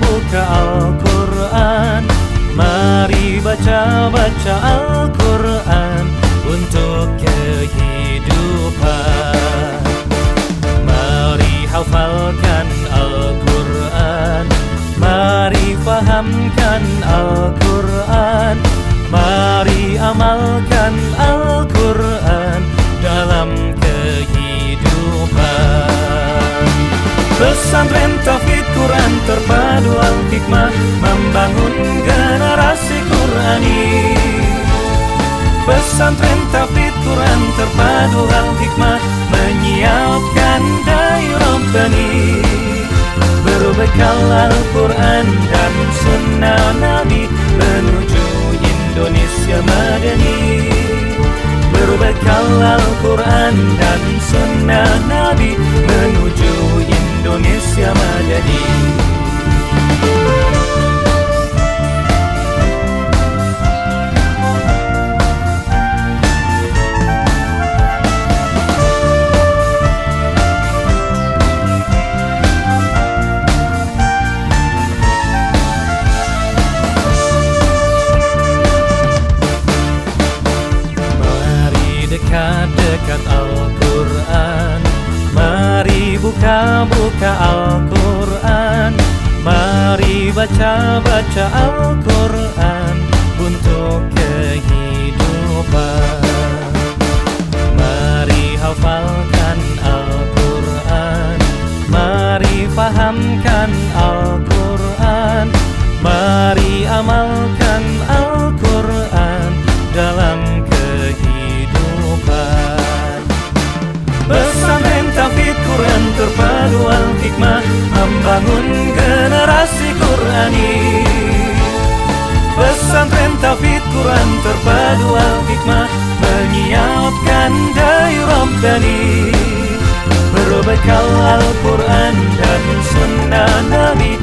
buka Al-Quran. Mari baca-baca Al-Quran. Al-Hikmah Membangun generasi Qurani. Pesantren Tauhid Quran terpadu Al-Hikmah Menyiapkan dai rompani Berbekal Al-Quran dan Sunnah Nabi Menuju Indonesia Madani. Berbekal Al-Quran dan Sunnah Nabi Menuju Indonesia Madani dekat-dekat Al-Quran. Mari buka-buka Al-Quran. Mari baca-baca Al-Quran Untuk kehidupan. Mari hafalkan Al-Quran. Mari fahamkan Quran terpadu Al-Hikmah Membangun generasi Qurani. Pesantren Tauhid Quran terpadu Al-Hikmah Menyiapkan dai Rabbani. Berbekal Al-Quran dan Sunnah Nabi